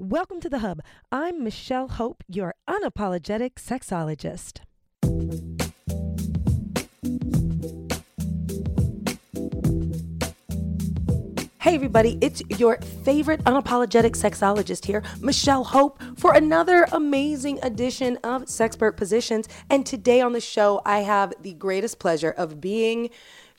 Welcome to the Hub. I'm Michelle Hope, your unapologetic sexologist. Hey, everybody, it's your favorite unapologetic sexologist here, Michelle Hope, for another amazing edition of Sexpert Positions. And today on the show, I have the greatest pleasure of being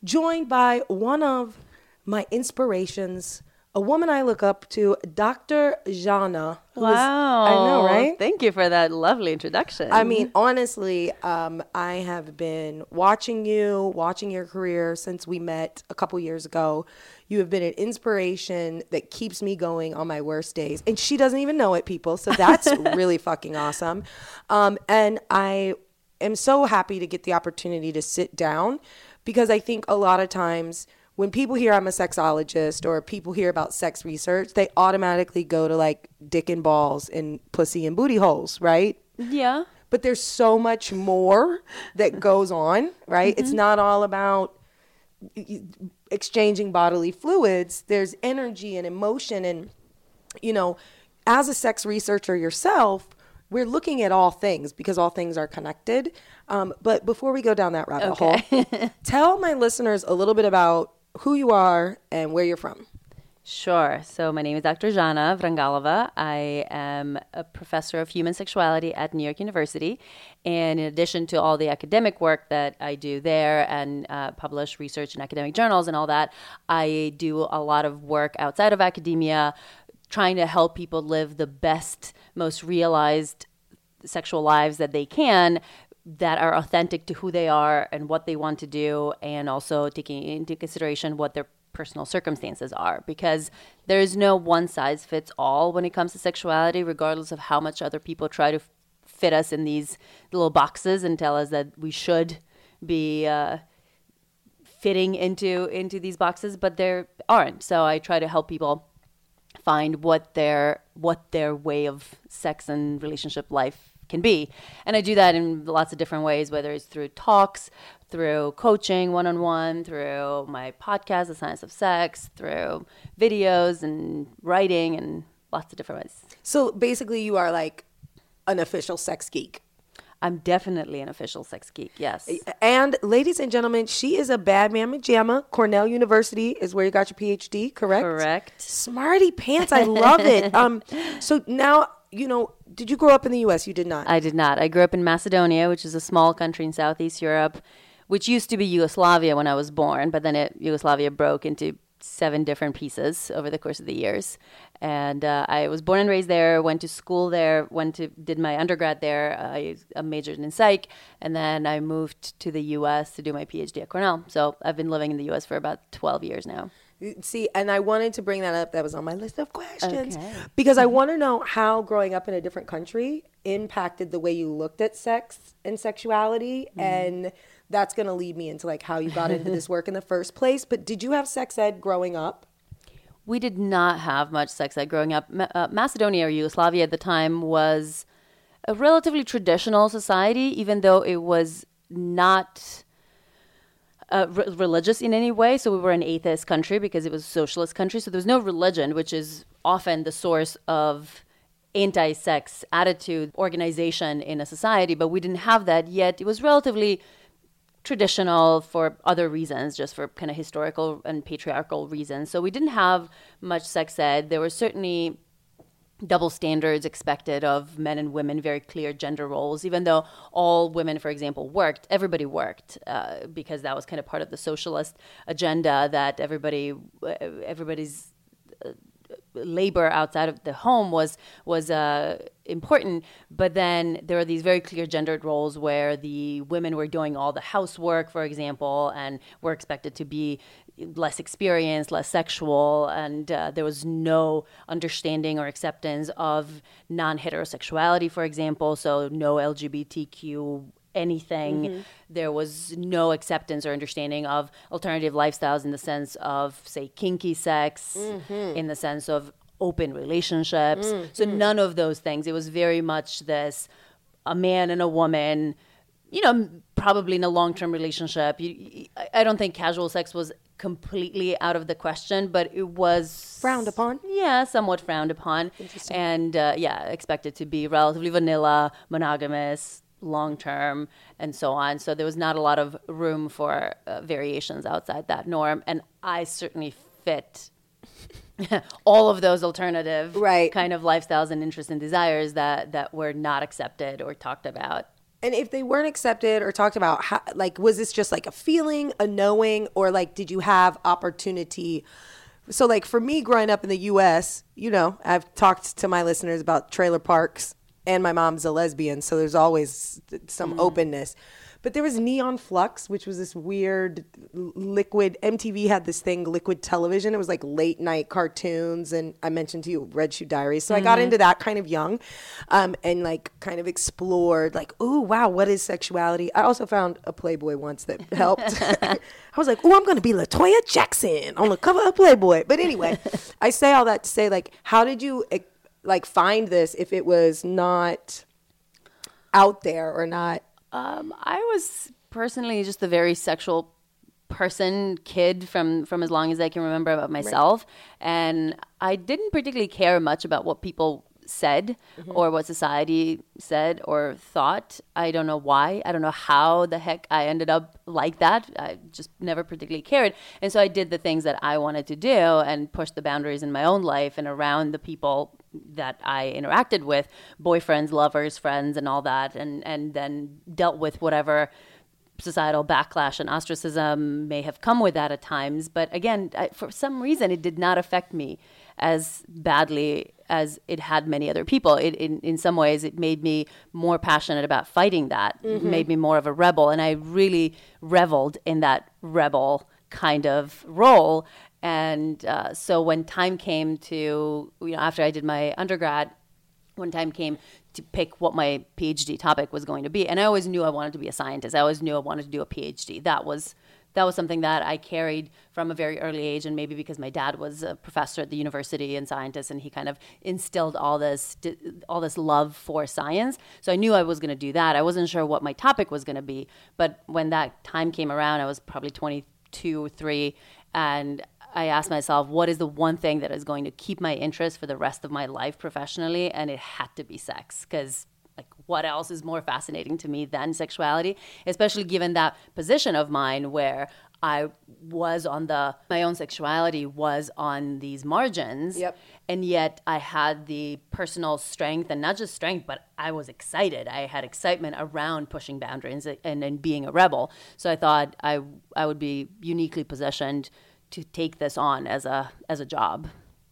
joined by one of my inspirations, a woman I look up to, Dr. Zhana. who is- Wow. I know, right? Thank you for that lovely introduction. I mean, honestly, um, I have been watching you, watching your career since we met a couple years ago. You have been an inspiration that keeps me going on my worst days. And she doesn't even know it, people. So that's really fucking awesome. Um, and I am so happy to get the opportunity to sit down because I think a lot of times when people hear I'm a sexologist or people hear about sex research, they automatically go to like dick and balls and pussy and booty holes, right? yeah. but there's so much more that goes on, right? It's not all about exchanging bodily fluids. There's energy and emotion and you know, as a sex researcher yourself, we're looking at all things because all things are connected. Um, but before we go down that rabbit hole, tell my listeners a little bit about who you are and where you're from. Sure. So my name is Dr. Zhana Vrangalova. I am a professor of human sexuality at New York University. And in addition to all the academic work that I do there and uh, publish research in academic journals and all that, I do a lot of work outside of academia, trying to help people live the best, most realized sexual lives that they can that are authentic to who they are and what they want to do and also taking into consideration what their personal circumstances are. Because there is no one size fits all when it comes to sexuality regardless of how much other people try to fit us in these little boxes and tell us that we should be uh, fitting into into these boxes but there aren't. So i try to help people find what their what their way of sex and relationship life can be and i do that in lots of different ways whether it's through talks through coaching one-on-one through my podcast the science of sex through videos and writing and lots of different ways So basically, you are like an official sex geek. i'm definitely an official sex geek yes And ladies and gentlemen, she is a bad mamma jamma. Cornell University is where you got your PhD, correct? correct Smarty pants, I love it. Um, so now you know. Did you grow up in the U.S.? You did not. I did not. I grew up in Macedonia, which is a small country in Southeast Europe, which used to be Yugoslavia when I was born, but then it, Yugoslavia broke into seven different pieces over the course of the years. And uh, I was born and raised there, went to school there, went to did my undergrad there. I, I majored in psych, and then I moved to the U.S. to do my PhD at Cornell. So I've been living in the U.S. for about 12 years now. See, and I wanted to bring that up. That was on my list of questions Okay. because I want to know how growing up in a different country impacted the way you looked at sex and sexuality, and that's going to lead me into like how you got into this work in the first place. But did you have sex ed growing up? We did not have much sex ed growing up. Ma- uh, Macedonia or Yugoslavia at the time was a relatively traditional society, even though it was not uh, re- religious in any way. So we were an atheist country because it was a socialist country. So there was no religion, which is often the source of anti-sex attitude organization in a society. But we didn't have that yet. It was relatively traditional for other reasons, just for kind of historical and patriarchal reasons. So we didn't have much sex ed. There were certainly double standards expected of men and women, very clear gender roles. Even though all women, for example, worked, everybody worked uh, because that was kind of part of the socialist agenda that everybody, everybody's labor outside of the home was was uh, important. But then there are these very clear gendered roles where the women were doing all the housework, for example, and were expected to be less experienced, less sexual, and uh, there was no understanding or acceptance of non-heterosexuality, for example. So no LGBTQ anything. Mm-hmm. There was no acceptance or understanding of alternative lifestyles in the sense of, say, kinky sex, mm-hmm. in the sense of open relationships. So mm-hmm. none of those things. It was very much this a man and a woman, you know, probably in a long term relationship. You, I don't think casual sex was completely out of the question, but it was Frowned upon? Yeah, somewhat frowned upon, and uh, yeah, expected to be relatively vanilla, monogamous, long term, and so on. So there was not a lot of room for uh, variations outside that norm, and I certainly fit. all of those alternative Right. kind of lifestyles and interests and desires that that were not accepted or talked about And if they weren't accepted or talked about, how, like, was this just like a feeling, a knowing, or like, did you have opportunity? So, like, for me growing up in the US, you know, I've talked to my listeners about trailer parks, and my mom's a lesbian, so there's always some mm. openness. But there was Aeon Flux, which was this weird liquid. MTV had this thing, liquid television. It was like late night cartoons, and I mentioned to you Red Shoe Diaries. So I got into that kind of young, um, and like kind of explored, like, oh wow, what is sexuality? I also found a Playboy once that helped. I was like, oh, I'm going to be La Toya Jackson on the cover of Playboy. But anyway, I say all that to say, like, how did you like find this if it was not out there or not? Um, I was personally just a very sexual person, kid from from as long as I can remember about myself, and I didn't particularly care much about what people said or what society said or thought. I don't know why. I don't know how the heck I ended up like that. I just never particularly cared. And so I did the things that I wanted to do and pushed the boundaries in my own life and around the people that I interacted with, boyfriends, lovers, friends, and all that, and and then dealt with whatever societal backlash and ostracism may have come with that at times. But again, I, for some reason, it did not affect me as badly as it had many other people. It, in, in some ways, it made me more passionate about fighting that, It made me more of a rebel. And I really reveled in that rebel kind of role. And uh, so when time came to, you know, after I did my undergrad, when time came to pick what my PhD topic was going to be, and I always knew I wanted to be a scientist. I always knew I wanted to do a PhD. That was that was something that I carried from a very early age, and maybe because my dad was a professor at the university and scientist, and he kind of instilled all this all this love for science. So I knew I was going to do that. I wasn't sure what my topic was going to be, but when that time came around, I was probably twenty two or three, and I asked myself, what is the one thing that is going to keep my interest for the rest of my life professionally? And it had to be sex because like what else is more fascinating to me than sexuality especially given that position of mine where i was on the my own sexuality was on these margins Yep. and yet i had the personal strength and not just strength but i was excited i had excitement around pushing boundaries and, and being a rebel so i thought i i would be uniquely positioned to take this on as a as a job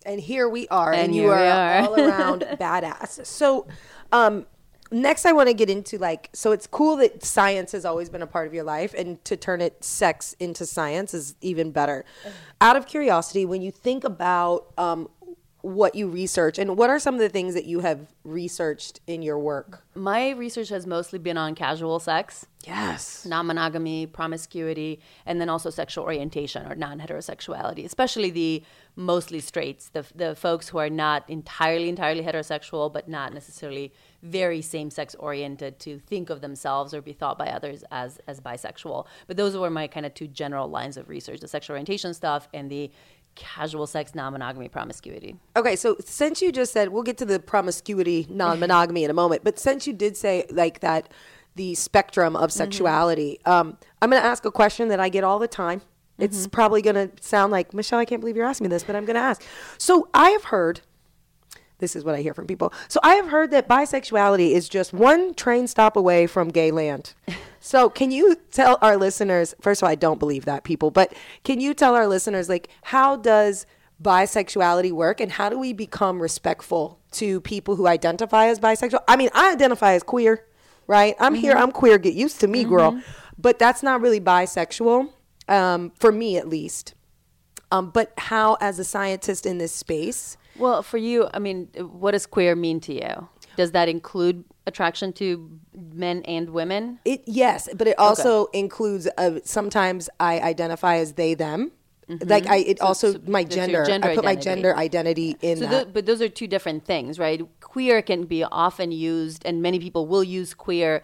and here we are, and, And you are, are. all around badass. So, um, next, I want to get into like, so it's cool that science has always been a part of your life, and to turn it sex into science is even better. Out of curiosity, when you think about um, what you research, and what are some of the things that you have researched in your work? my research has mostly been on casual sex Yes. non-monogamy, promiscuity, and then also sexual orientation or non-heterosexuality, especially the mostly straights, the the folks who are not entirely entirely heterosexual, but not necessarily very same-sex oriented to think of themselves or be thought by others as as bisexual. But those were my kind of two general lines of research: the sexual orientation stuff and the casual sex, non-monogamy, promiscuity. Okay, so since you just said we'll get to the promiscuity, non-monogamy in a moment, but since you did say like that, the spectrum of sexuality, um, I'm going to ask a question that I get all the time. It's probably going to sound like Michelle. I can't believe you're asking me this, but I'm going to ask. So I have heard. This is what I hear from people. So I have heard that bisexuality is just one train stop away from gay land. So can you tell our listeners? First of all, I don't believe that people, but can you tell our listeners like how does bisexuality work and how do we become respectful to people who identify as bisexual? I mean, I identify as queer, right? I'm here, I'm queer, get used to me, girl. But that's not really bisexual, um, for me at least. Um, but how, as a scientist in this space, Well, for you, I mean, what does queer mean to you? Does that include attraction to men and women? it yes, but it also includes uh, sometimes I identify as they them. Like I, it also so my gender. gender I put my gender identity in So that. tho- but those are two different things, right? Queer can be often used, and many people will use queer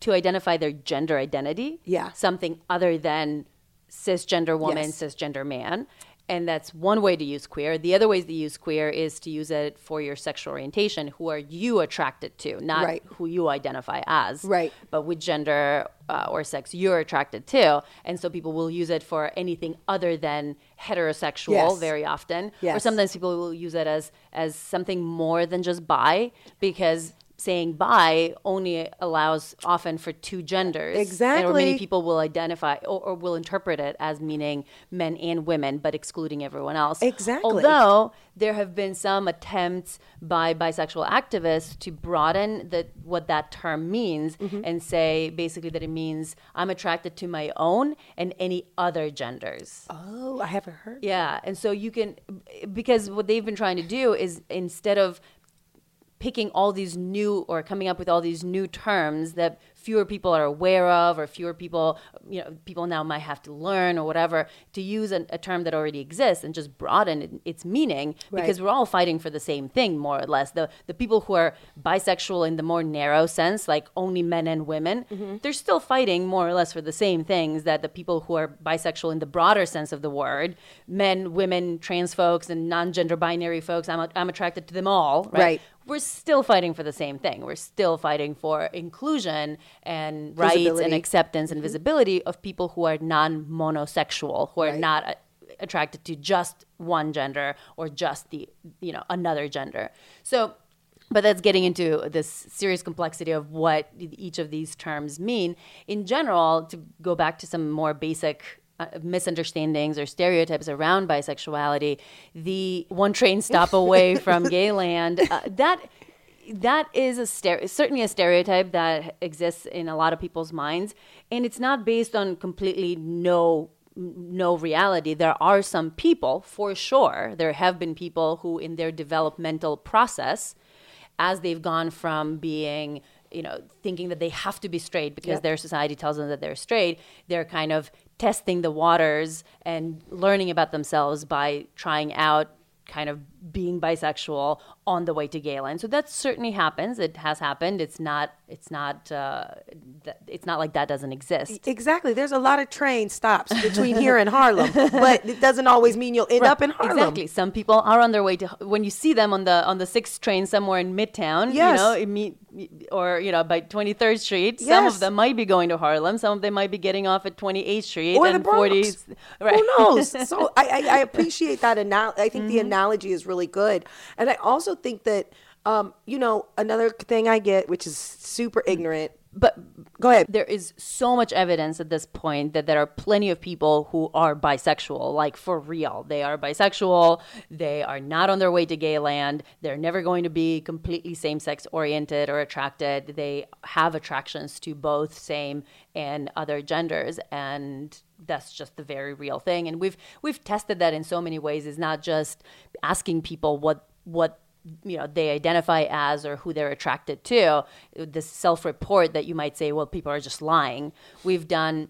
to identify their gender identity. Yeah. Something other than cisgender woman, Yes. cisgender man. And that's one way to use queer. The other ways to use queer is to use it for your sexual orientation. Who are you attracted to? Not Right. who you identify as. Right. But with gender uh, or sex you're attracted to. And so people will use it for anything other than heterosexual Yes. very often. Or sometimes people will use it as as something more than just bi because saying bi only allows often for two genders. And- Or many people will identify or, or will interpret it as meaning men and women, but excluding everyone else. Exactly. Although there have been some attempts by bisexual activists to broaden the, what that term means Mm-hmm. and say basically that it means I'm attracted to my own and any other genders. Oh, I haven't heard. Yeah, and so you can because what they've been trying to do is instead of picking all these new or coming up with all these new terms that fewer people are aware of or fewer people you know people now might have to learn or whatever to use an, a term that already exists and just broaden it, its meaning. Because we're all fighting for the same thing more or less. The the people who are bisexual in the more narrow sense like only men and women mm-hmm. they're still fighting more or less for the same things that the people who are bisexual in the broader sense of the word men women trans folks and non-gender binary folks i'm, I'm attracted to them all right, Right. We're still fighting for the same thing. We're still fighting for inclusion and rights and Visibility. acceptance and visibility of people who are non-monosexual, who are Right. not uh, attracted to just one gender or just the you know another gender. So but that's getting into this serious complexity of what each of these terms mean. In general, to go back to some more basic uh, misunderstandings or stereotypes around bisexuality, the one train stop away from gayland, uh, that that is a stere- certainly a stereotype that exists in a lot of people's minds, and it's not based on completely no no reality. There are some people, for sure, there have been people who, in their developmental process, as they've gone from being you know thinking that they have to be straight because Yep. their society tells them that they're straight they're kind of testing the waters and learning about themselves by trying out kind of being bisexual on the way to gayland. So that certainly happens. It has happened. It's not. It's not. Uh, th- it's not like that doesn't exist. Exactly. There's a lot of train stops between here and Harlem, but it doesn't always mean you'll end up in Harlem. Exactly. Some people are on their way to when you see them on the on the sixth train somewhere in Midtown. Yes. You know, it meet, or you know by Twenty Third Street. Some of them might be going to Harlem. Some of them might be getting off at Twenty Eighth Street Or the and Bronx. 40s. Right. Who knows? So I, I, I appreciate that analogy. I think Mm-hmm. the analogy is really good, and I also think that um, you know another thing I get, which is super ignorant. But Go ahead. there is so much evidence at this point that there are plenty of people who are bisexual, like for real. They are bisexual. They are not on their way to gay land. They're never going to be completely same sex oriented or attracted. They have attractions to both same and other genders. And that's just the very real thing. And we've we've tested that in so many ways. It's not just asking people what what you know they identify as or who they're attracted to this self-report that you might say well people are just lying. We've done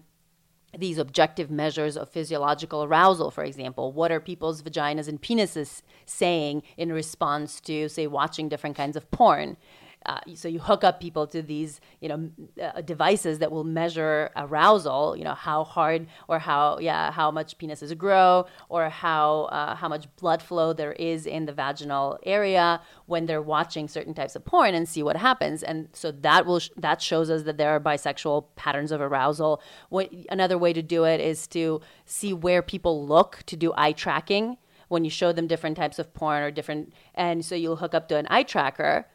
these objective measures of physiological arousal for example. What are people's vaginas and penises saying in response to say watching different kinds of porn uh, so you hook up people to these, you know, uh, devices that will measure arousal. You know how hard or how yeah how much penises grow or how uh, how much blood flow there is in the vaginal area when they're watching certain types of porn and see what happens. And so that will sh- that shows us that there are bisexual patterns of arousal. What, another way to do it is to see where people look to do eye tracking when you show them different types of porn or different and so you'll hook up to an eye tracker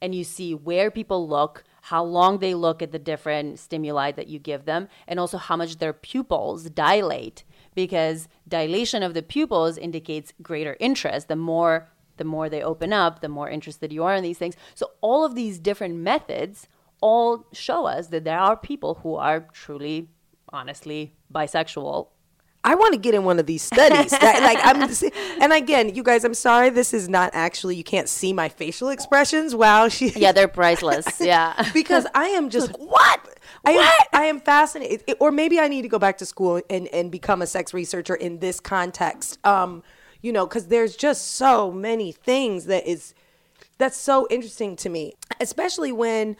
and you see where people look, how long they look at the different stimuli that you give them, and also how much their pupils dilate. Because dilation of the pupils indicates greater interest. The more the more they open up, the more interested you are in these things. So all of these different methods all show us that there are people who are truly, honestly bisexual I want to get in one of these studies. That, like I'm, and again, you guys, I'm sorry. This is not actually. You can't see my facial expressions Wow, she. Yeah, they're priceless. Yeah. because I am just what I am, I am fascinated, It- or maybe I need to go back to school and and become a sex researcher in this context. Um, you know, because there's just so many things that is that's so interesting to me, especially when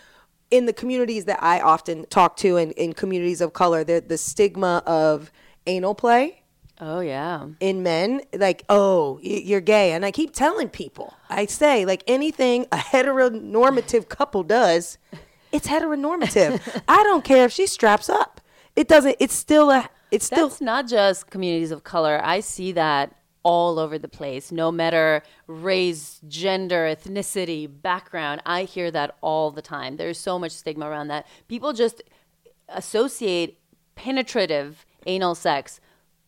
in the communities that I often talk to and in communities of color, the the stigma of anal play Oh yeah. in men like oh you're gay and i keep telling people i say like anything a heteronormative couple does it's heteronormative i don't care if she straps up it doesn't it's still a it's still That's not just communities of color. I see that all over the place, no matter race, gender, ethnicity, background. I hear that all the time. There's so much stigma around that. People just associate penetrative anal sex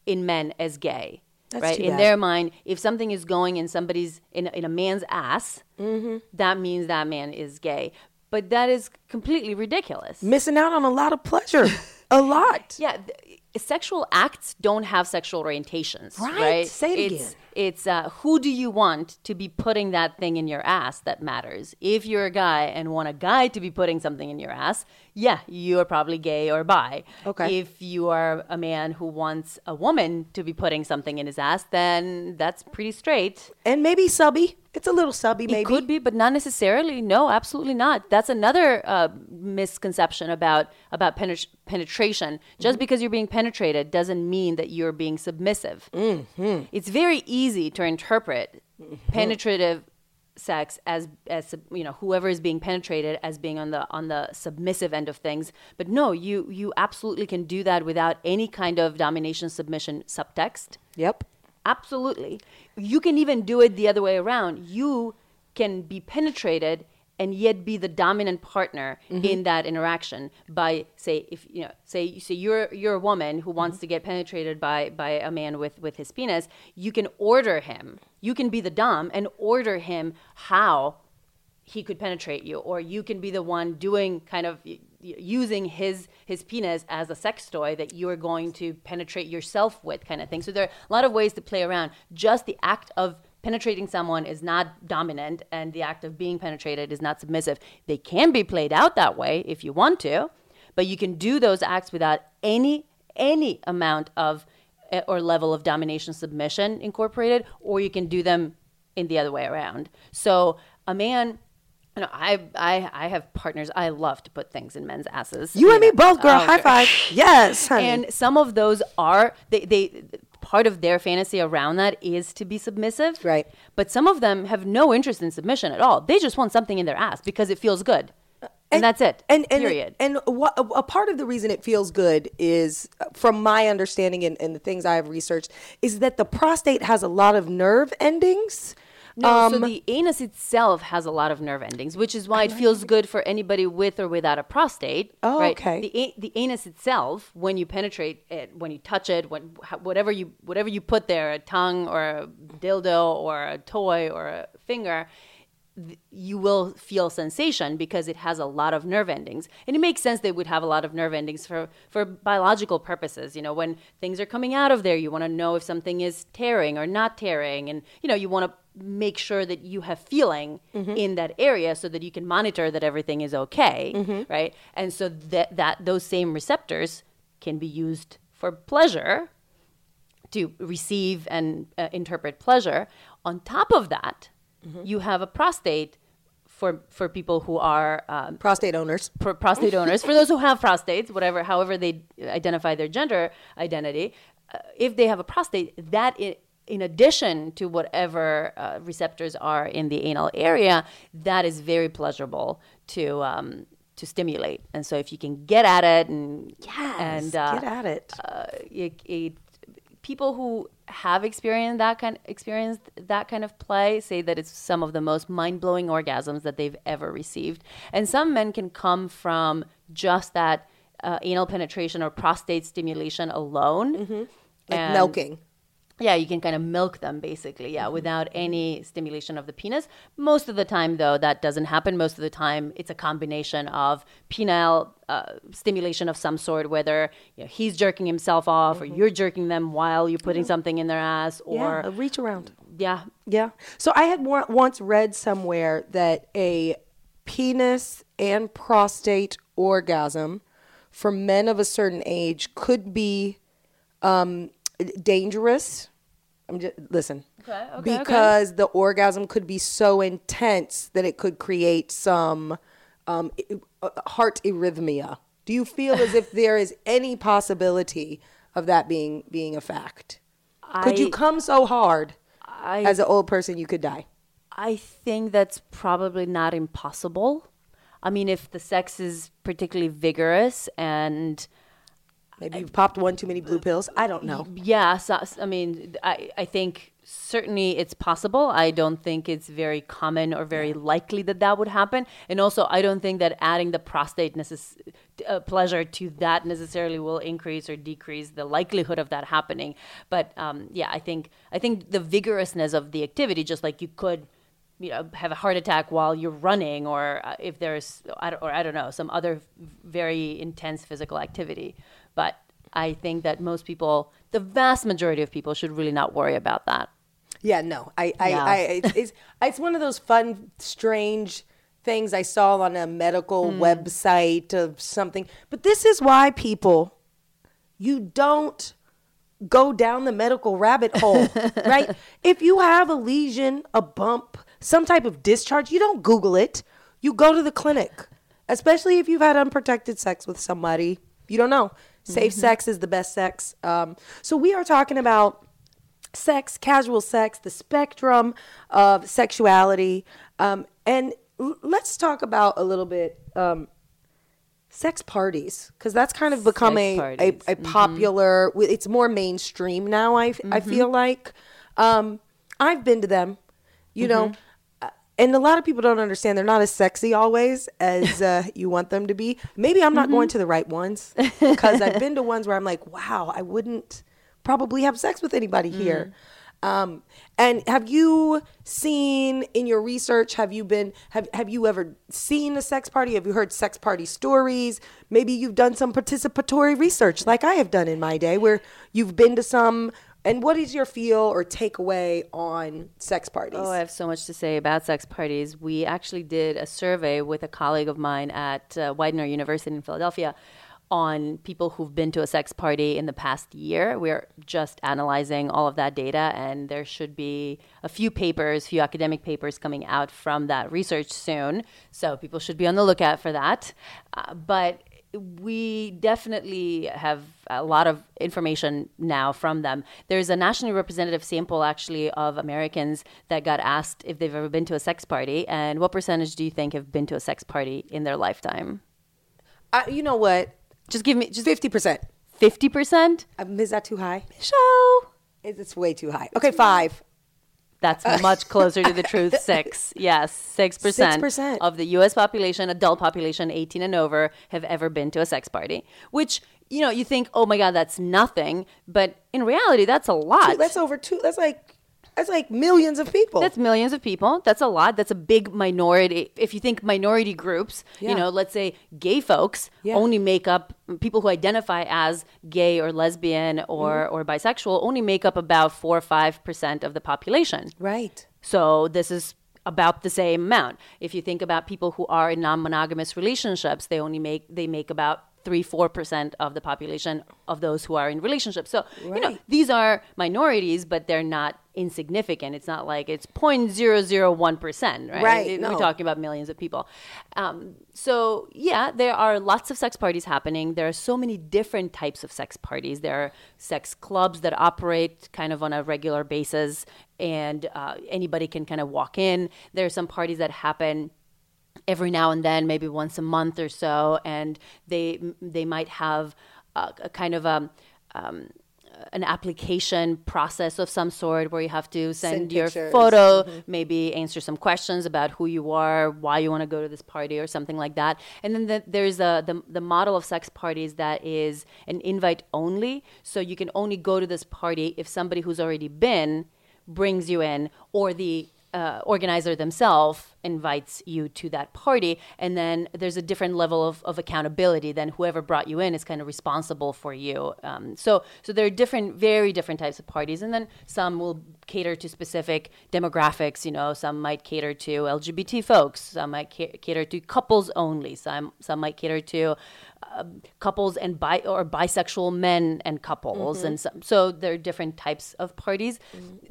in men as gay. That's right in their mind, if something is going in somebody's in, in a man's ass, Mm-hmm. that means that man is gay. But that is completely ridiculous. missing out on a lot of pleasure a lot Yeah, th- sexual acts don't have sexual orientations, Right. right? Say it it's, again. It's uh, who do you want to be putting that thing in your ass that matters. If you're a guy and want a guy to be putting something in your ass, yeah, you are probably gay or bi. Okay. If you are a man who wants a woman to be putting something in his ass, then that's pretty straight. and maybe subby it's a little subby maybe It could be, but not necessarily. No, absolutely not. That's another uh, misconception about about penet- penetration. Just because you're being penetrated doesn't mean that you're being submissive. Mm-hmm. It's very easy to interpret mm-hmm. penetrative sex as as you know whoever is being penetrated as being on the on the submissive end of things but no you you absolutely can do that without any kind of domination submission subtext yep Absolutely. You can even do it the other way around. You can be penetrated and yet be the dominant partner mm-hmm. in that interaction by say if you know say say you're you're a woman who wants mm-hmm. to get penetrated by by a man with with his penis you can order him you can be the dom and order him how he could penetrate you or you can be the one doing kind of using his his penis as a sex toy that you are going to penetrate yourself with kind of thing. So there are a lot of ways to play around. Just the act of penetrating someone is not dominant and the act of being penetrated is not submissive they can be played out that way if you want to but you can do those acts without any any amount of eh, or level of domination submission incorporated or you can do them in the other way around so a man you know, I, I I have partners. I love to put things in men's asses. you and me both girl Oh, high five yes honey. And some of those are they, they part of their fantasy around that is to be submissive. Right. But some of them have no interest in submission at all. They just want something in their ass because it feels good. And, that's it. And and period. and what, a part of the reason it feels good is, uh, from my understanding and, and the things I have researched, is that the prostate has a lot of nerve endings. No, so um, the anus itself has a lot of nerve endings, which is why it feels good for anybody with or without a prostate. Oh, right? okay. The, the anus itself, when you penetrate it, when you touch it, when whatever you whatever you put there, a tongue or a dildo or a toy or a finger, you will feel sensation because it has a lot of nerve endings. And it makes sense they would have a lot of nerve endings for for biological purposes. You know when things are coming out of there you want to know if something is tearing or not tearing. And you know you want to make sure that you have feeling in that area so that you can monitor that everything is okay right? And so that that those same receptors can be used for pleasure to receive and uh, interpret pleasure. On top of that, you have a prostate for for people who are um, prostate owners. pro- prostate owners. For those who have prostates, whatever, however they identify their gender identity, uh, if they have a prostate, that i in addition to whatever uh, receptors are in the anal area, that is very pleasurable to. Um, to stimulate, and so if you can get at it and and uh, get at it. uh, it, it, people who have experienced that kind experienced that kind of play say that it's some of the most mind-blowing orgasms that they've ever received and some men can come from just that uh, anal penetration or prostate stimulation alone Mm-hmm. like milking. Yeah, you can kind of milk them basically, yeah, without any stimulation of the penis. Most of the time, though, that doesn't happen. Most of the time, it's a combination of penile uh, stimulation of some sort, whether you know, he's jerking himself off or you're jerking them while you're putting something in their ass, Yeah, or a reach around. yeah, Yeah. So I had once read somewhere that a penis and prostate orgasm for men of a certain age could be um, dangerous. I'm just listen. Okay, okay, okay. because the orgasm could be so intense that it could create some um, heart arrhythmia. Do you feel as if there is any possibility of that being being a fact? could you come so hard I as an old person you could die? I think that's probably not impossible. I mean, if the sex is particularly vigorous and Maybe you've popped one too many blue pills. I don't know. yeah, so, I mean, I, I think certainly it's possible. I don't think it's very common or very likely that that would happen. And also, I don't think that adding the prostate necess- uh, pleasure to that necessarily will increase or decrease the likelihood of that happening. But um, yeah, I think I think the vigorousness of the activity, just like you could you know have a heart attack while you're running or uh, if there's I or I don't know some other very intense physical activity but I think that most people the vast majority of people should really not worry about that Yeah, no. I, I, Yeah. I it's, it's, it's one of those fun, strange things I saw on a medical Hmm. website of something. But this is why people, you don't go down the medical rabbit hole, right? If you have a lesion, a bump, some type of discharge, you don't Google it. You go to the clinic, especially if you've had unprotected sex with somebody. You don't know. Safe Mm-hmm. sex is the best sex. Um, so we are talking about sex, casual sex, the spectrum of sexuality. Um, and l- let's talk about a little bit um, sex parties, because that's kind of become a, a, a popular, w- it's more mainstream now, i feel like. Um, I've been to them, you know. And a lot of people don't understand they're not as sexy always as uh, you want them to be. Maybe I'm not going to the right ones because I've been to ones where I'm like, wow, I wouldn't probably have sex with anybody here. Um, and have you seen in your research? Have you been have have you ever seen a sex party? Have you heard sex party stories? Maybe you've done some participatory research, like I have done in my day, where you've been to some. And what is your feel or takeaway on sex parties? Oh, I have so much to say about sex parties. We actually did a survey with a colleague of mine at uh, Widener University in Philadelphia on people who've been to a sex party in the past year. We're just analyzing all of that data, and there should be a few papers, few academic papers coming out from that research soon. So people should be on the lookout for that. Uh, but we definitely have a lot of information now from them. There's a nationally representative sample actually of Americans that got asked if they've ever been to a sex party, and what percentage do you think have been to a sex party in their lifetime? I, you know what? Just give me just Fifty percent. fifty percent. Um, is that too high? Show. It's way too high. Okay, five. That's much closer to the truth. Six. Yes, six percent of the U.S. population, adult population, eighteen and over, have ever been to a sex party. Which you know, you think, oh my god, that's nothing, but in reality, that's a lot. That's over two. That's like that's like millions of people. That's millions of people. That's a lot. That's a big minority. If you think minority groups, Yeah. you know, let's say gay folks Yeah. only make up people who identify as gay or lesbian or, Mm-hmm. or bisexual only make up about four or five percent of the population. right. So this is about the same amount. If you think about people who are in non-monogamous relationships, they only make they make about three four percent of the population of those who are in relationships. So you know these are minorities, but they're not insignificant. It's not like it's 0.001 percent, right? Right, It- no. We're talking about millions of people. Um, so yeah, there are lots of sex parties happening. There are so many different types of sex parties. There are sex clubs that operate kind of on a regular basis, and uh, anybody can kind of walk in. There are some parties that happen every now and then, maybe once a month or so, and they they might have a, a kind of a um, an application process of some sort where you have to send, Send your pictures. photo, maybe answer some questions about who you are, why you want to go to this party, or something like that. And then the, there's a, the the model of sex parties that is an invite only, so you can only go to this party if somebody who's already been brings you in, or the uh, organizer themselves invites you to that party, and then there's a different level of, of accountability. Then whoever brought you in is kind of responsible for you. Um, so, so there are different, very different types of parties, and then some will cater to specific demographics. You know, some might cater to LGBT folks, some might ca- cater to couples only, some some might cater to um, couples and bi or bisexual men and couples, and some, so there are different types of parties.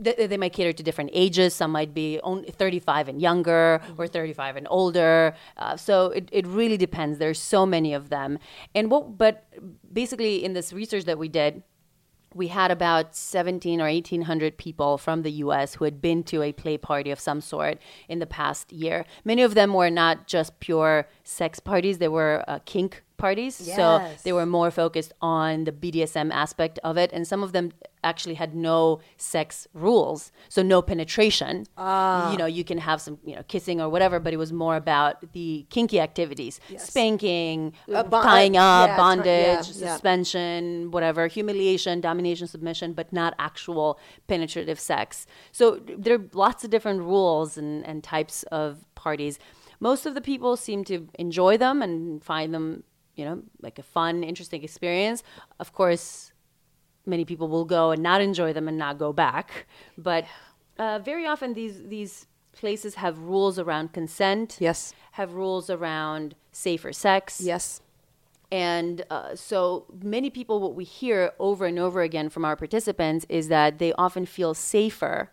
Th- they might cater to different ages. Some might be only 35 and younger, or 35 and older. Uh, so it, it really depends. There's so many of them, and what. But basically, in this research that we did, we had about 17 or 1800 people from the US who had been to a play party of some sort in the past year. Many of them were not just pure sex parties, they were uh, kink parties. So they were more focused on the BDSM aspect of it. And some of them actually had no sex rules. So no penetration. You know, you can have some, you know, kissing or whatever, but it was more about the kinky activities. Spanking, Uh, bon- tying up, yeah, bondage, yeah, yeah. suspension, whatever, humiliation, domination, submission, but not actual penetrative sex. So there are lots of different rules and, and types of parties. Most of the people seem to enjoy them and find them, you know, like a fun, interesting experience. Of course, many people will go and not enjoy them and not go back. But uh, very often these these places have rules around consent. Yes. Have rules around safer sex. Yes. And uh, so many people, what we hear over and over again from our participants is that they often feel safer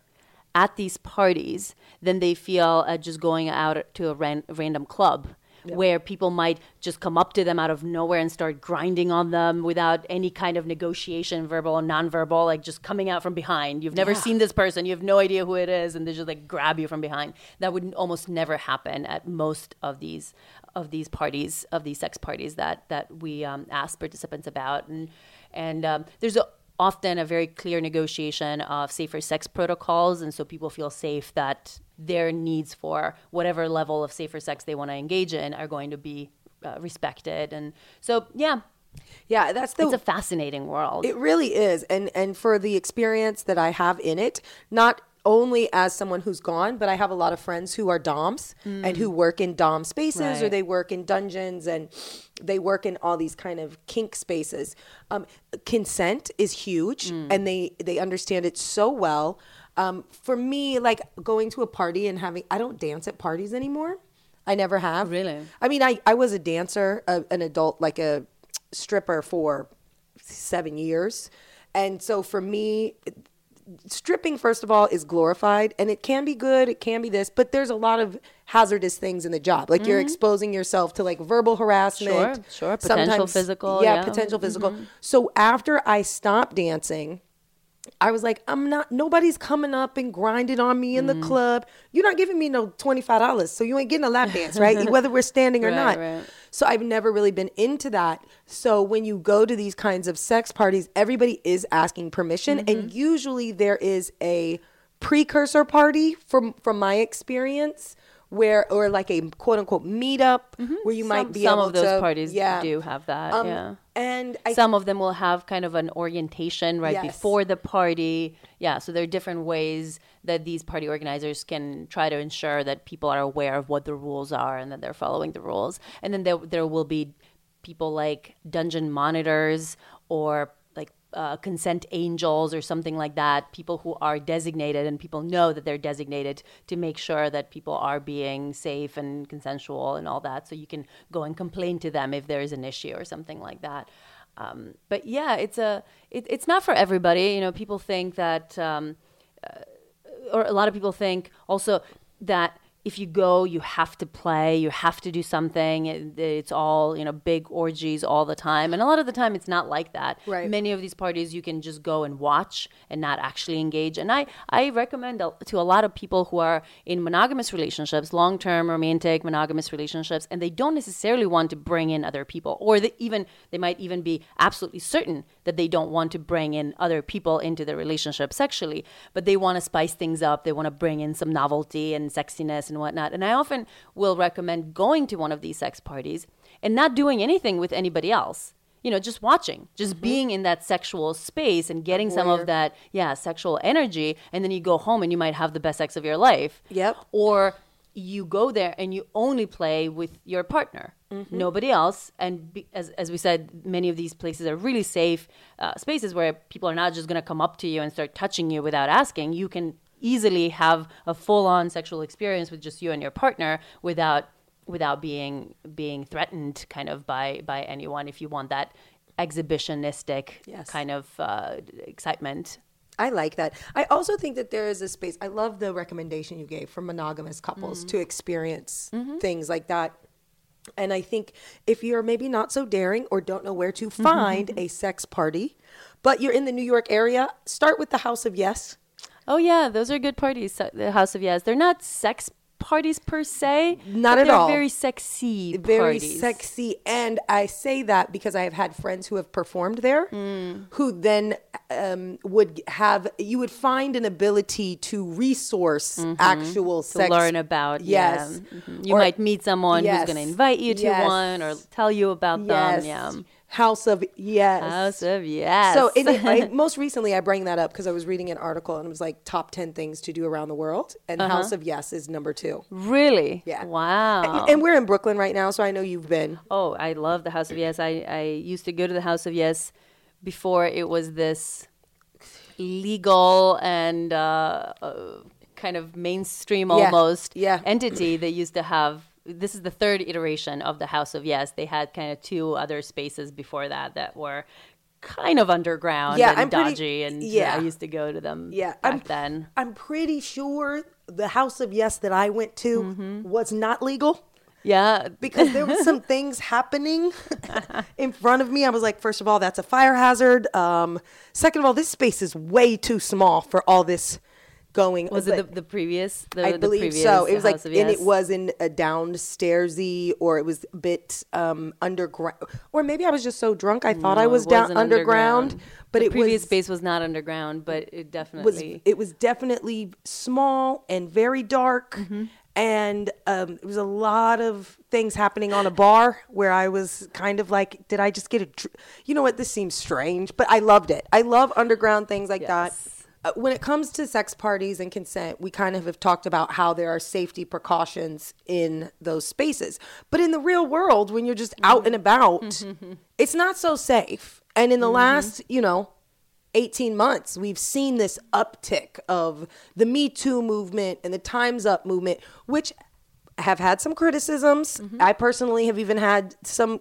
at these parties than they feel at just going out to a ran- random club. Where people might just come up to them out of nowhere and start grinding on them without any kind of negotiation, verbal or nonverbal, like just coming out from behind. You've never Yeah. seen this person, you have no idea who it is, and they just like grab you from behind. That would almost never happen at most of these of these parties, of these sex parties that that we um, ask participants about, and and um, there's a, often a very clear negotiation of safer sex protocols, and so people feel safe that their needs for whatever level of safer sex they want to engage in are going to be uh, respected, and so yeah, Yeah, that's the it's a fascinating world. It really is. And and for the experience that I have in it, not only as someone who's gone, but I have a lot of friends who are DOMs and who work in DOM spaces or they work in dungeons and they work in all these kind of kink spaces. Um, consent is huge and they they understand it so well. Um, for me, like going to a party and having I don't dance at parties anymore. I never have. Really? I mean, I, I was a dancer, a, an adult, like a stripper for seven years. And so for me, stripping, first of all, is glorified and it can be good, it can be this, but there's a lot of hazardous things in the job. Like you're exposing yourself to like verbal harassment. Mm-hmm. Sure, sure. Potential physical, Yeah, yeah. Mm-hmm. potential physical. So after I stopped dancing, I was like, I'm not, nobody's coming up and grinding on me in Mm. the club. You're not giving me no $25, so you ain't getting a lap dance, right? Whether we're standing or Right, not. right. So I've never really been into that. So when you go to these kinds of sex parties, everybody is asking permission, Mm-hmm. and usually there is a precursor party from from my experience. Where or like a quote unquote meetup where you might Mm-hmm. be some of those to parties yeah do have that. Um, yeah. and I some of them will have kind of an orientation right Yes. before the party. Yeah, so there are different ways that these party organizers can try to ensure that people are aware of what the rules are and that they're following the rules. And then there there will be people like dungeon monitors or uh, consent angels or something like that, people who are designated and people know that they're designated to make sure that people are being safe and consensual and all that. So you can go and complain to them if there is an issue or something like that. Um, but yeah, it's a it, it's not for everybody. You know, people think that, um, uh, or a lot of people think also that if you go, you have to play, you have to do something. It- It's all you know, big orgies all the time, and a lot of the time it's not like that. Right. Many of these parties you can just go and watch and not actually engage. And I I recommend to a lot of people who are in monogamous relationships, long term romantic monogamous relationships, and they don't necessarily want to bring in other people, or they even they might even be absolutely certain that they don't want to bring in other people into their relationship sexually, but they want to spice things up. They want to bring in some novelty and sexiness and whatnot. And I often will recommend going to one of these sex parties and not doing anything with anybody else. You know, just watching, just being in that sexual space and getting some of that, yeah, sexual energy. And then you go home and you might have the best sex of your life. Yep. Or you go there and you only play with your partner, nobody else. And be, as, as we said, many of these places are really safe uh, spaces where people are not just going to come up to you and start touching you without asking. You can easily have a full-on sexual experience with just you and your partner without without being being threatened kind of by by anyone if you want that exhibitionistic Yes. kind of uh, excitement I like that. I also think that there is a space. I love the recommendation you gave for monogamous couples Mm-hmm. to experience things like that. And I think if you're maybe not so daring or don't know where to find a sex party, but you're in the New York area, start with the House of Yes. Oh yeah, those are good parties. The House of Yes. They're not sex parties per se. Not at they're all. Very sexy. very parties. sexy and i say that because i have had friends who have performed there Hmm. who then um, would have you would find an ability to resource actual to sex learn about. yes yeah. Mhm. You Or- might meet someone Yes. who's going to invite you to Yes. one or tell you about yes them. Yeah. House of yes House of Yes. so in, I, most recently i bring that up because i was reading an article and it was like top 10 things to do around the world and Uh-huh. house of yes is number two really? Yeah. Wow. and, and we're in brooklyn right now so i know you've been Oh, I love the House of Yes. I, I used to go to the House of Yes before it was this legal and uh, uh, kind of mainstream Yeah, almost yeah. entity that used to have. This is the third iteration of the House of Yes. They had kind of two other spaces before that that were kind of underground Yeah, and I'm pretty- dodgy, and yeah. I used to go to them Yeah, back I'm, then. I'm pretty sure the House of Yes that I went to Mm-hmm. was not legal Yeah, because there were some things happening in front of me. I was like, first of all, that's a fire hazard. Um, second of all, this space is way too small for all this going. was it the, the previous? The, I believe previous so. It was like, and it was in a downstairsy, or it was a bit um, underground, or maybe I was just so drunk I thought I No, it was down wasn't underground. But the it previous was space was not underground, but it definitely was it was definitely small and very dark Mm-hmm. and um, it was a lot of things happening on a bar where i was kind of like did i just get a dr- you know what this seems strange but i loved it i love underground things like that Yes. uh, Uh, when it comes to sex parties and consent, we kind of have talked about how there are safety precautions in those spaces. But in the real world, when you're just out and about, mm-hmm. it's not so safe. And in the mm-hmm. last, you know, 18 months, we've seen this uptick of the Me Too movement and the Time's Up movement, which have had some criticisms. Mm-hmm. I personally have even had some,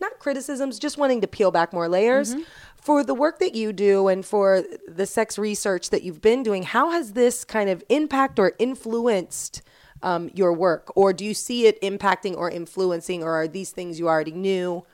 not criticisms, just wanting to peel back more layers. For the work that you do and for the sex research that you've been doing, how has this kind of impact or influenced um, your work? Or do you see it impacting or influencing, or are these things you already knew?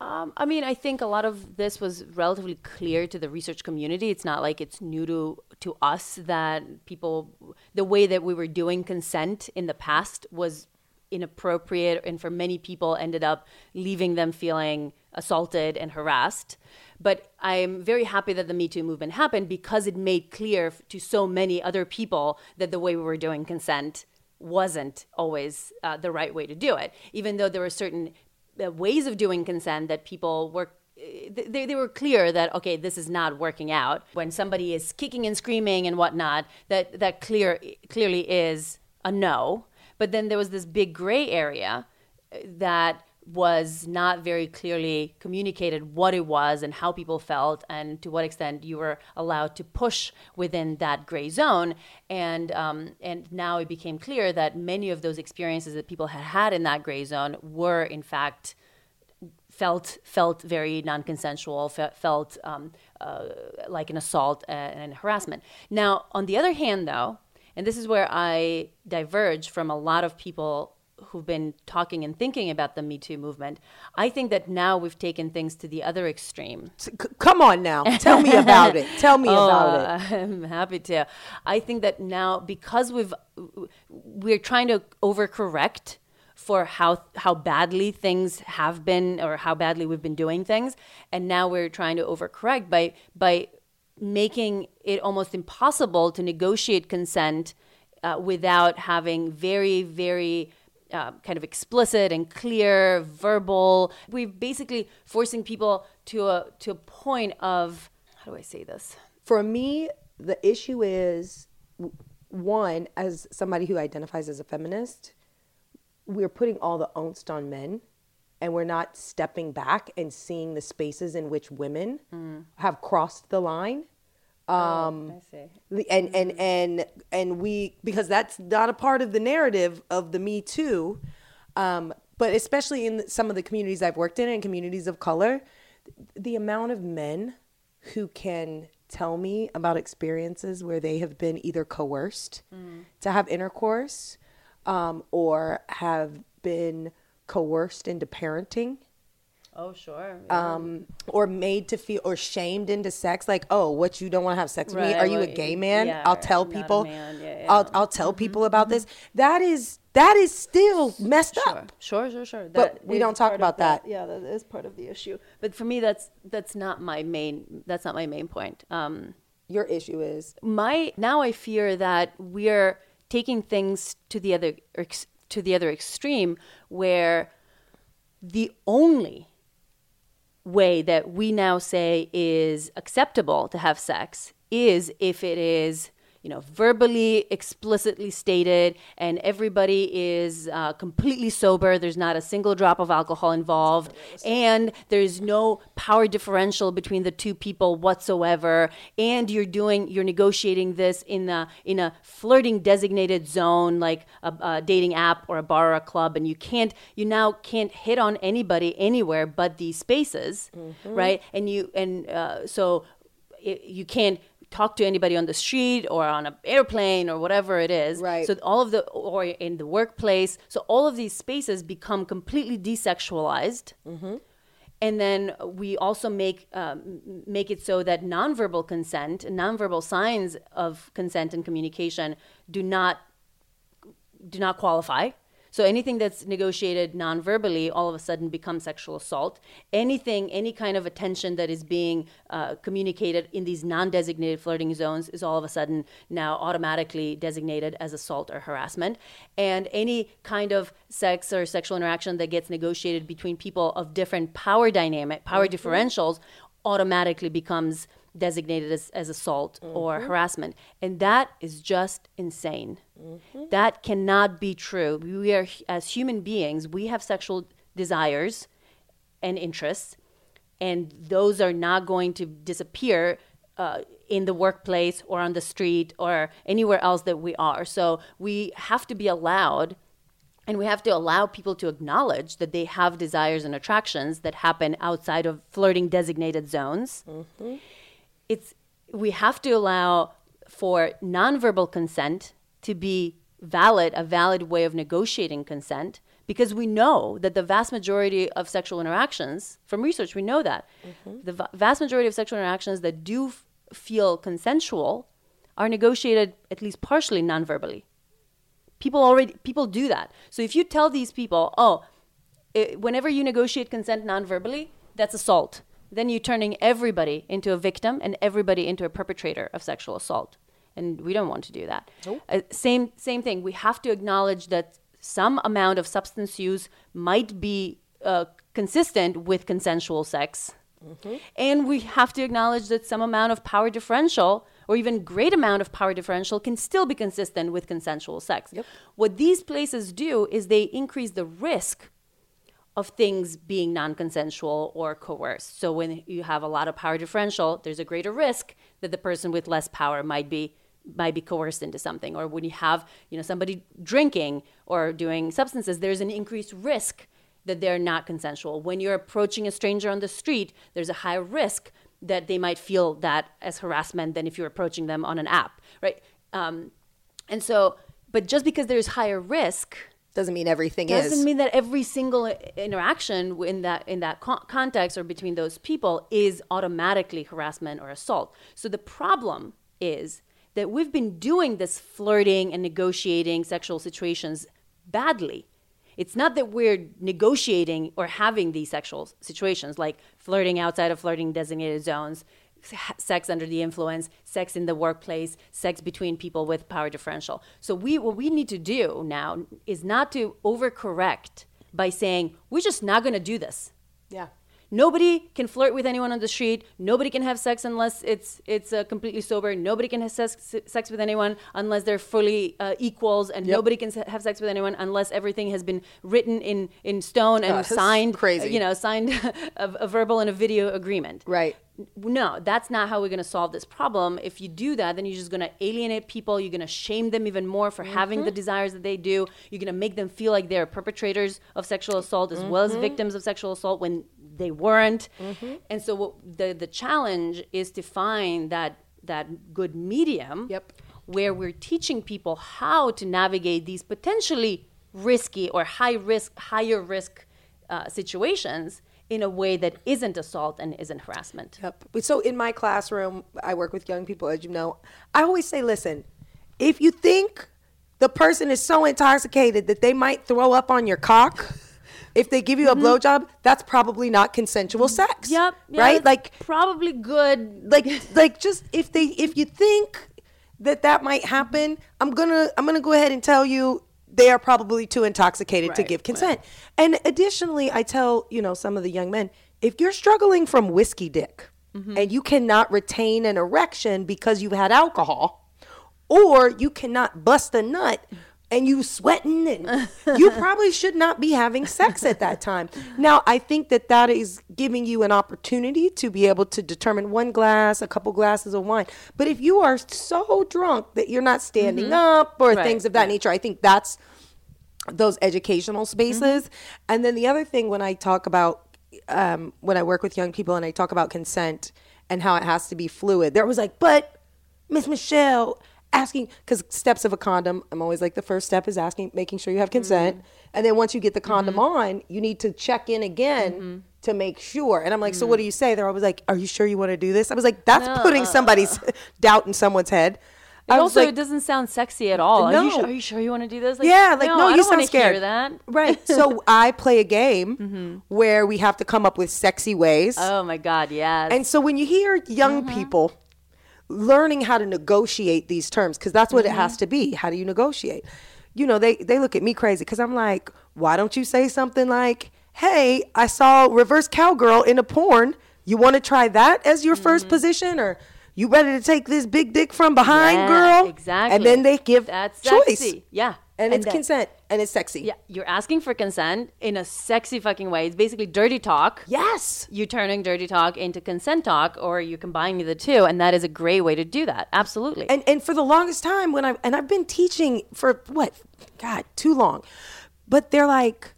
Um, I mean, I think a lot of this was relatively clear to the research community. It's not like it's new to to us that people, the way that we were doing consent in the past was inappropriate, and for many people ended up leaving them feeling assaulted and harassed. But I'm very happy that the Me Too movement happened because it made clear to so many other people that the way we were doing consent wasn't always uh, the right way to do it, even though there were certain uh, ways of doing consent that people were uh, they, they were clear that okay this is not working out. When somebody is kicking and screaming and whatnot that that clear clearly is a no. But then there was this big gray area uh, that was not very clearly communicated what it was and how people felt and to what extent you were allowed to push within that gray zone. And um, and now it became clear that many of those experiences that people had had in that gray zone were in fact felt felt very non-consensual fe- felt um, uh, like an assault and harassment. Now on the other hand though and this is where i diverge from a lot of people who've been talking and thinking about the me too movement i think that now we've taken things to the other extreme C- come on now, tell me about it. Tell me about it. Oh, I'm happy to. I think that now because we've we're trying to overcorrect for how how badly things have been or how badly we've been doing things, and now we're trying to overcorrect by by making it almost impossible to negotiate consent uh, without having very very uh, kind of explicit and clear verbal. We're basically forcing people to a to a point of how do I say this? For me, the issue is one, as somebody who identifies as a feminist, we're putting all the onus on men and we're not stepping back and seeing the spaces in which women have crossed the line. Um, I see. and and and and we because that's not a part of the narrative of the Me Too, um, but especially in some of the communities I've worked in and communities of color, the amount of men who can tell me about experiences where they have been either coerced to have intercourse um, or have been coerced into parenting Oh, sure. um, or made to feel or shamed into sex like oh what you don't want to have sex with me are you a gay man yeah, i'll tell people man, yeah, i'll i'll tell people about this that is that is still messed Sure, up sure, sure, sure. But we don't talk about that. Yeah, that is part of the issue. But for me, that's that's not my main. That's not my main point. Um, your issue is my now I fear that we're taking things to the other ex- to the other extreme, where the only way that we now say is acceptable to have sex is if it is you know verbally explicitly stated and everybody is uh, completely sober. There's not a single drop of alcohol involved. And there's no power differential between the two people whatsoever. And you're doing you're negotiating this in a in a flirting designated zone like a, a dating app or a bar or a club. And you can't you now can't hit on anybody anywhere but these spaces right? And you and uh, so it, you can't talk to anybody on the street or on an airplane or whatever it is Right. so all of the or in the workplace so all of these spaces become completely desexualized and then we also make um, make it so that nonverbal consent nonverbal signs of consent and communication do not do not qualify. So anything that's negotiated non-verbally all of a sudden becomes sexual assault. Anything, any kind of attention that is being uh, communicated in these non-designated flirting zones is all of a sudden now automatically designated as assault or harassment. And any kind of sex or sexual interaction that gets negotiated between people of different power dynamic, power differentials, automatically becomes designated as, as assault or mm-hmm. harassment. And that is just insane. Mm-hmm. That cannot be true. We are, as human beings, we have sexual desires and interests, and those are not going to disappear uh, in the workplace or on the street or anywhere else that we are. So we have to be allowed and we have to allow people to acknowledge that they have desires and attractions that happen outside of flirting designated zones. Mm-hmm. It's we have to allow for nonverbal consent to be valid, a valid way of negotiating consent, because we know that the vast majority of sexual interactions, from research, we know that. Mm-hmm. The va- vast majority of sexual interactions that do f- feel consensual are negotiated at least partially nonverbally. People already people do that. So if you tell these people oh i whenever you negotiate consent non-verbally that's assault then you're turning everybody into a victim and everybody into a perpetrator of sexual assault. And we don't want to do that. Uh, same same thing. We have to acknowledge that some amount of substance use might be uh, consistent with consensual sex. And we have to acknowledge that some amount of power differential or even great amount of power differential can still be consistent with consensual sex. What these places do is they increase the risk of things being non-consensual or coerced. So when you have a lot of power differential, there's a greater risk that the person with less power might be might be coerced into something. Or when you have, you know, somebody drinking or doing substances, there's an increased risk that they're not consensual. When you're approaching a stranger on the street, there's a higher risk that they might feel that as harassment than if you're approaching them on an app, right? Um, and so, but just because there's higher risk doesn't mean everything doesn't is mean that every single interaction in that in that con- context or between those people is automatically harassment or assault. So the problem is that we've been doing this flirting and negotiating sexual situations badly. It's not that we're negotiating or having these sexual situations like flirting outside of flirting designated zones, sex under the influence, sex in the workplace, sex between people with power differential. So we what we need to do now is not to overcorrect by saying we're just not going to do this. yeah Nobody can flirt with anyone on the street. Nobody can have sex unless it's it's uh, completely sober. Nobody can have sex, sex with anyone unless they're fully uh, equals, and Yep. nobody can have sex with anyone unless everything has been written in in stone and that's signed. crazy. You know, signed a, a verbal and a video agreement. right No, that's not how we're going to solve this problem. If you do that, then you're just going to alienate people. You're going to shame them even more for having the desires that they do. You're going to make them feel like they're perpetrators of sexual assault as well as victims of sexual assault when they weren't. And so what the the challenge is to find that that good medium Yep. where we're teaching people how to navigate these potentially risky or high risk, higher risk uh, situations in a way that isn't assault and isn't harassment. Yep. So in my classroom, I work with young people, as you know. I always say, listen, if you think the person is so intoxicated that they might throw up on your cock, if they give you a mm-hmm. blowjob, that's probably not consensual mm-hmm. sex. Yep. yeah, right? Like, probably good. like, like, just if they, if you think that that might mm-hmm. happen, I'm gonna, I'm gonna go ahead and tell you they are probably too intoxicated to give consent. And additionally, I tell you know some of the young men, if you're struggling from whiskey dick Mm-hmm. and you cannot retain an erection because you've had alcohol, or you cannot bust a nut and you sweating and you probably should not be having sex at that time. Now, I think that that is giving you an opportunity to be able to determine one glass, a couple glasses of wine. But if you are so drunk that you're not standing up or Mm-hmm. Right, things of that nature, I think that's those educational spaces. And then the other thing when I talk about um, when I work with young people and I talk about consent and how it has to be fluid, there was like, but Miss Michelle asking because steps of a condom, I'm always like the first step is asking, making sure you have consent, mm-hmm. and then once you get the condom mm-hmm. on, you need to check in again. Mm-hmm. To make sure, and I'm like, so what do mm. you say? They're always like, "Are you sure you want to do this?" I was like, "That's putting uh, somebody's uh, uh. doubt in someone's head." And I also, like, it doesn't sound sexy at all. Are, you No. are you sure you want to do this? Like, yeah, like no, I you don't sound scared. Hear that. Right. So I play a game where we have to come up with sexy ways. Oh my God, yes. and so when you hear young Mm-hmm. people learning how to negotiate these terms, because that's what Mm-hmm. it has to be. How do you negotiate? You know, they they look at me crazy because I'm like, why don't you say something like, "Hey, I saw reverse cowgirl in a porn. You want to try that as your first position, or you ready to take this big dick from behind, Mm-hmm. Yeah, girl?" Exactly. And then they give That's choice, sexy. Yeah. And, it's then- consent, and it's sexy. Yeah, you're asking for consent in a sexy fucking way. It's basically dirty talk. Yes. You're turning dirty talk into consent talk, or you're combining the two, and that is a great way to do that. Absolutely. and and for the longest time when I and I've been teaching for what God too long, but they're like,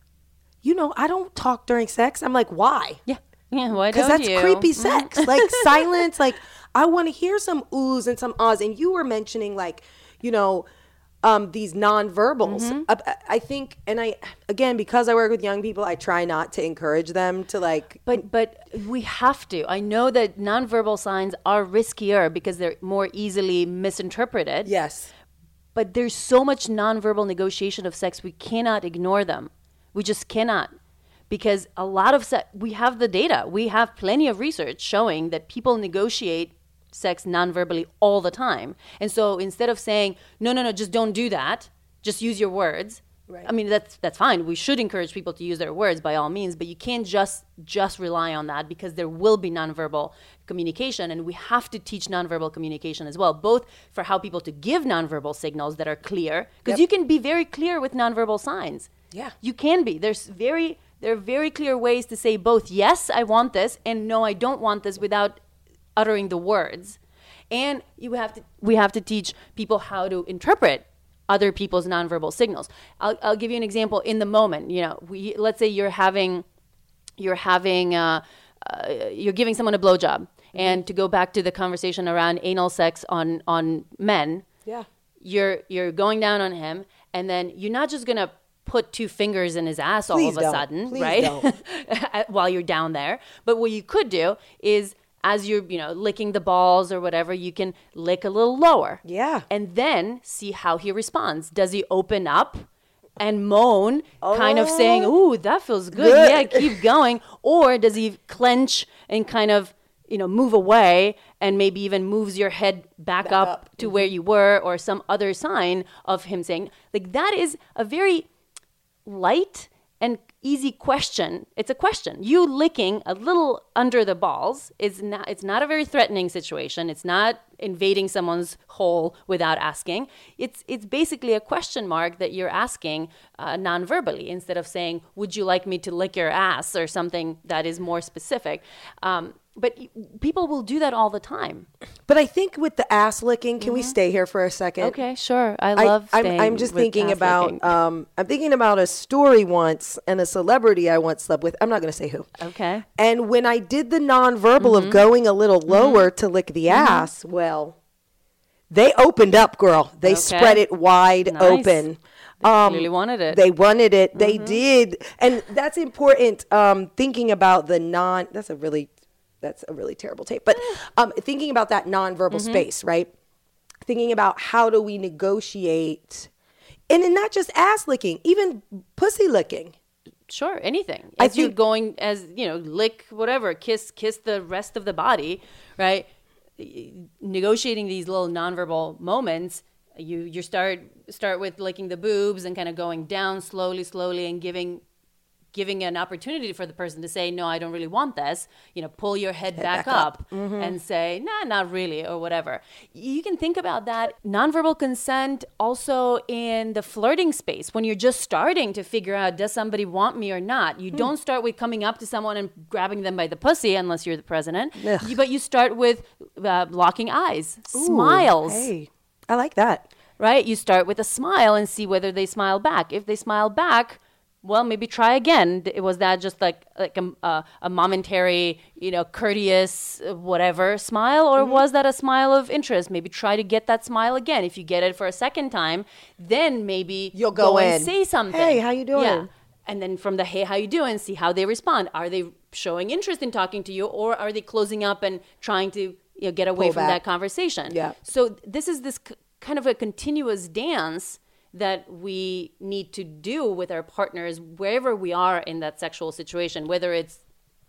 you know, I don't talk during sex. I'm like, why? yeah. Yeah. Why Because don't that's you? creepy mm-hmm. sex, like silence. Like I want to hear some oohs and some ahs. And you were mentioning like, you know. Um, these nonverbals. Mm-hmm. I, think, and I again because I work with young people, I try not to encourage them to like. But but we have to. I know that nonverbal signs are riskier because they're more easily misinterpreted. Yes. But there's so much nonverbal negotiation of sex, we cannot ignore them. We just cannot. Because a lot of we have the data. We have plenty of research showing that people negotiate sex nonverbally all the time. And so instead of saying, no, no, no, just don't do that, just use your words. Right. I mean, that's, that's fine. We should encourage people to use their words by all means, but you can't just, just rely on that because there will be nonverbal communication. And we have to teach nonverbal communication as well, both for how people to give nonverbal signals that are clear, because Yep. you can be very clear with nonverbal signs. Yeah. You can be. There's very there are very clear ways to say both yes, I want this and no, I don't want this without uttering the words. And you have to we have to teach people how to interpret other people's nonverbal signals. I'll, I'll give you an example in the moment. You know, we let's say you're having you're having uh, uh, you're giving someone a blowjob, and to go back to the conversation around anal sex on on men, Yeah. you're you're going down on him, and then you're not just gonna put two fingers in his ass all of a don't. sudden, Please right? While you're down there, but what you could do is as you're you know licking the balls or whatever, you can lick a little lower, Yeah. and then see how he responds. Does he open up? And moan, kind of saying, oh. "Ooh, that feels good. Good. Yeah, keep going." Or does he clench and kind of, you know, move away and maybe even moves your head back, up, up. to mm-hmm. where you were or some other sign of him saying, like that is a very light easy question. It's a question. You licking a little under the balls is not it's not a very threatening situation. It's not invading someone's hole without asking. It's it's basically a question mark that you're asking uh, non-verbally instead of saying, "Would you like me to lick your ass?" or something that is more specific. Um, but people will do that all the time. But I think with the ass licking, can we stay here for a second? Mm-hmm. Okay, sure. I I, love. I'm, I'm just thinking about um, I'm thinking about a story once and a celebrity I once slept with. I'm not going to say who. Okay. And when I did the nonverbal Mm-hmm. of going a little lower to lick the ass, well, they opened up, girl. They Okay. spread it wide Nice. open. Um, clearly wanted it. They wanted it. They did, and that's important. Um, thinking about the non. That's a really, that's a really terrible tape. But um, thinking about that nonverbal space, right? Thinking about how do we negotiate, and then not just ass licking, even pussy licking. Sure, anything. I As you're think- going, as you know, lick whatever, kiss, kiss the rest of the body, right? Negotiating these little nonverbal moments. You you start start with licking the boobs and kind of going down slowly, slowly, and giving giving an opportunity for the person to say, no, I don't really want this. You know, pull your head, back, back up. up, and say, nah, not really, or whatever. You can think about that nonverbal consent also in the flirting space when you're just starting to figure out does somebody want me or not. You don't start with coming up to someone and grabbing them by the pussy unless you're the president, You- but you start with uh, locking eyes, smiles Hey, I like that. right? You start with a smile and see whether they smile back. If they smile back, well, maybe try again. Was that just like like a, a, a momentary, you know, courteous, uh, whatever smile, or was that a smile of interest? Maybe try to get that smile again. If you get it for a second time, then maybe You'll go and in. say something. Hey, how you doing? Yeah. And then from the hey, how you doing? See how they respond. Are they showing interest in talking to you, or are they closing up and trying to you know, get away Pull from back. that conversation? Yeah. So this is this k- kind of a continuous dance that we need to do with our partners wherever we are in that sexual situation, whether it's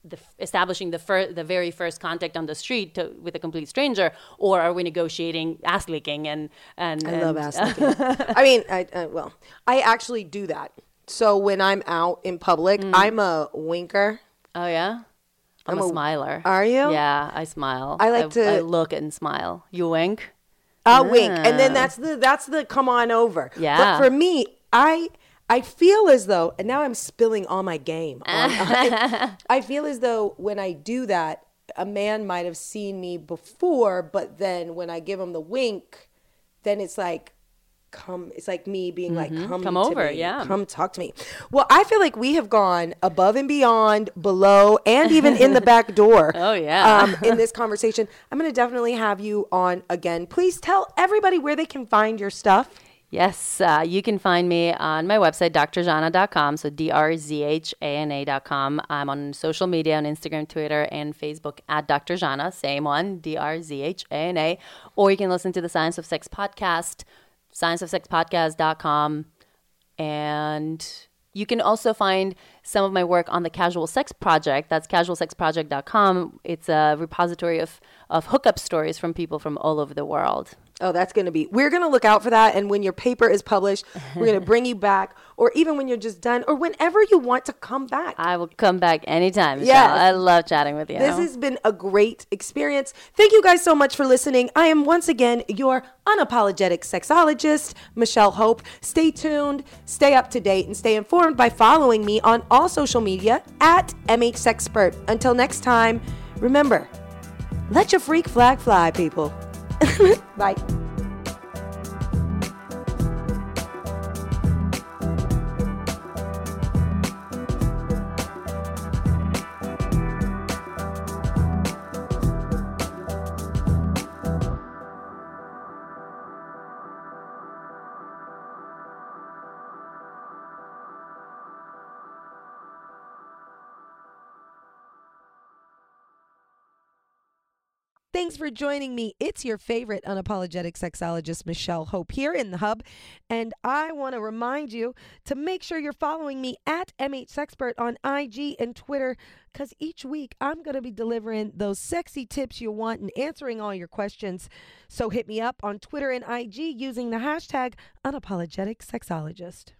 the, establishing the fir- the very first contact on the street to, with a complete stranger, or are we negotiating ass licking and and I love and- ass licking. I mean, I, uh, well, I actually do that. So when I'm out in public, Mm. I'm a winker. Oh yeah, I'm, I'm a, a- smiler. Are you? Yeah, I smile. I like to- I look and smile. You wink. I'll wink, and then that's the that's the come on over. Yeah. But for me, I I feel as though, and now I'm spilling all my game. on- I, I feel as though when I do that, a man might have seen me before, but then when I give him the wink, then it's like. Come, it's like me being like, come, Mm-hmm. Come to over, me. yeah. come talk to me. Well, I feel like we have gone above and beyond, below, and even in the back door. Oh, yeah. um, in this conversation, I'm going to definitely have you on again. Please tell everybody where they can find your stuff. Yes, uh, you can find me on my website, drzhana.com. So D R Z H A N A.com. I'm on social media on Instagram, Twitter, and Facebook at drzhana. Same one, D R Z H A N A. Or you can listen to the Science of Sex podcast, scienceofsexpodcast.com. And you can also find some of my work on the Casual Sex Project. That's casualsexproject.com. It's a repository of, of hookup stories from people from all over the world. Oh, that's going to be, we're going to look out for that. And when your paper is published, we're going to bring you back, or even when you're just done, or whenever you want to come back. I will come back anytime. Yeah. I love chatting with you. This has been a great experience. Thank you guys so much for listening. I am once again your unapologetic sexologist, Michelle Hope. Stay tuned, stay up to date, and stay informed by following me on all social media at MHSexpert. Until next time, remember, let your freak flag fly, people. Bye. Thanks for joining me. It's your favorite unapologetic sexologist, Michelle Hope, here in the Hub. And I want to remind you to make sure you're following me at MHSexpert on IG and Twitter, because each week I'm going to be delivering those sexy tips you want and answering all your questions. So hit me up on Twitter and IG using the hashtag unapologetic sexologist.